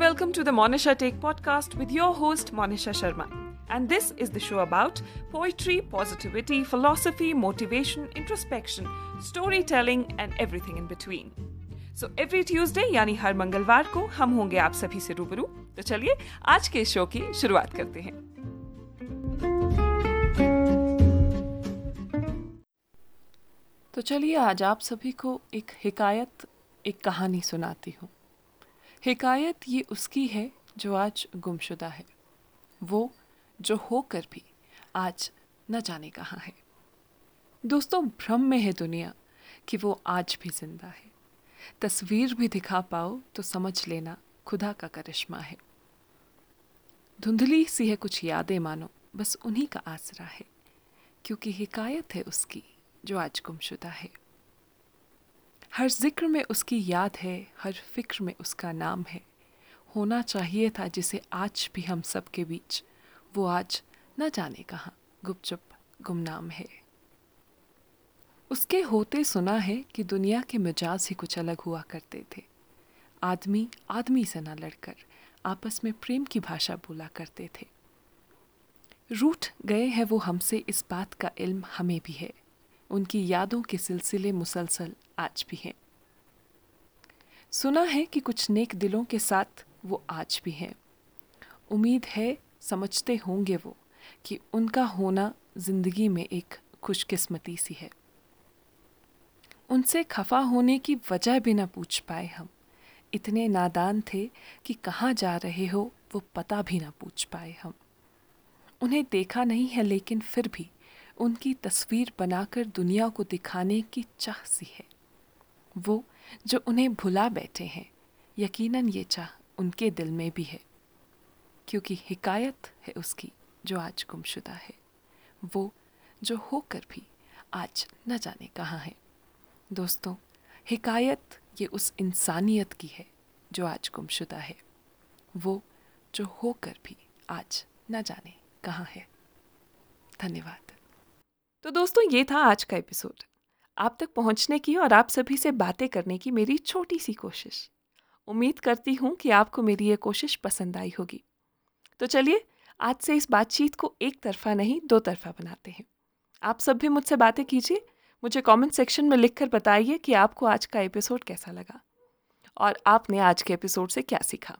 welcome to the Monisha Take podcast with your host Monisha Sharma. And this is the show about poetry, positivity, philosophy, motivation, introspection, storytelling, and everything in between. So every Tuesday यानी हर मंगलवार को हम होंगे आप सभी से रूबरू तो चलिए आज के शो की शुरुआत करते हैं तो चलिए आज आप सभी को एक हिकायत एक कहानी सुनाती हूँ हिकायत ये उसकी है जो आज गुमशुदा है। वो जो होकर भी आज न जाने कहाँ है। दोस्तों, भ्रम में है दुनिया कि वो आज भी ज़िंदा है। तस्वीर भी दिखा पाओ तो समझ लेना खुदा का करिश्मा है। धुंधली सी है कुछ यादें मानो, बस उन्हीं का आसरा है, क्योंकि हिकायत है उसकी जो आज गुमशुदा है। हर ज़िक्र में उसकी याद है, हर फ़िक्र में उसका नाम है। होना चाहिए था जिसे आज भी हम सब के बीच। वो आज न जाने कहाँ। गुपचुप गुमनाम है। उसके होते सुना है कि दुनिया के मिजाज ही कुछ अलग हुआ करते थे। आदमी आदमी से न लड़कर, आपस में प्रेम की भाषा बोला करते थे। रूठ गए हैं वो हमसे, इस बात का इल्म हमें भी है। उनकी यादों के सिलसिले मुसलसल आज भी हैं। सुना है कि कुछ नेक दिलों के साथ वो आज भी हैं। उम्मीद है, समझते होंगे वो कि उनका होना ज़िंदगी में एक खुशकिस्मती सी है। उनसे खफा होने की वजह भी ना पूछ पाए हम। इतने नादान थे कि कहाँ जा रहे हो वो पता भी ना पूछ पाए हम। उन्हें देखा नहीं है लेकिन फिर भी उनकी तस्वीर बनाकर दुनिया को दिखाने की चाह सी है। वो जो उन्हें भुला बैठे हैं, यकीनन ये चाह उनके दिल में भी है। क्योंकि हिकायत है उसकी जो आज गुमशुदा है। वो जो होकर भी आज न जाने कहाँ है। दोस्तों, हिकायत ये उस इंसानियत की है जो आज गुमशुदा है। वो जो होकर भी आज न जाने कहाँ है। धन्यवाद। तो दोस्तों, ये था आज का एपिसोड। आप तक पहुँचने की और आप सभी से बातें करने की मेरी छोटी सी कोशिश। उम्मीद करती हूँ कि आपको मेरी ये कोशिश पसंद आई होगी। तो चलिए, आज से इस बातचीत को एक तरफा नहीं, दो तरफा बनाते हैं। आप सब भी मुझसे बातें कीजिए। मुझे कमेंट सेक्शन में लिखकर बताइए कि आपको आज का एपिसोड कैसा लगा। और आपने आज के एपिसोड से क्या सीखा।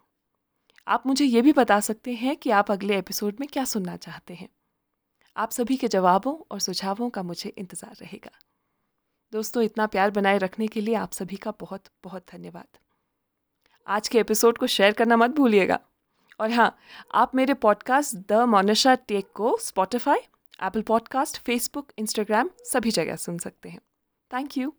आप मुझे ये भी बता सकते हैं कि आप अगले एपिसोड में क्या सुनना चाहते हैं। आप सभी के जवाबों और सुझावों का मुझे इंतज़ार रहेगा। दोस्तों, इतना प्यार बनाए रखने के लिए आप सभी का बहुत बहुत धन्यवाद। आज के एपिसोड को शेयर करना मत भूलिएगा। और हाँ आप मेरे पॉडकास्ट द मोनिशा टेक को Spotify Apple podcast Facebook Instagram सभी जगह सुन सकते हैं। Thank you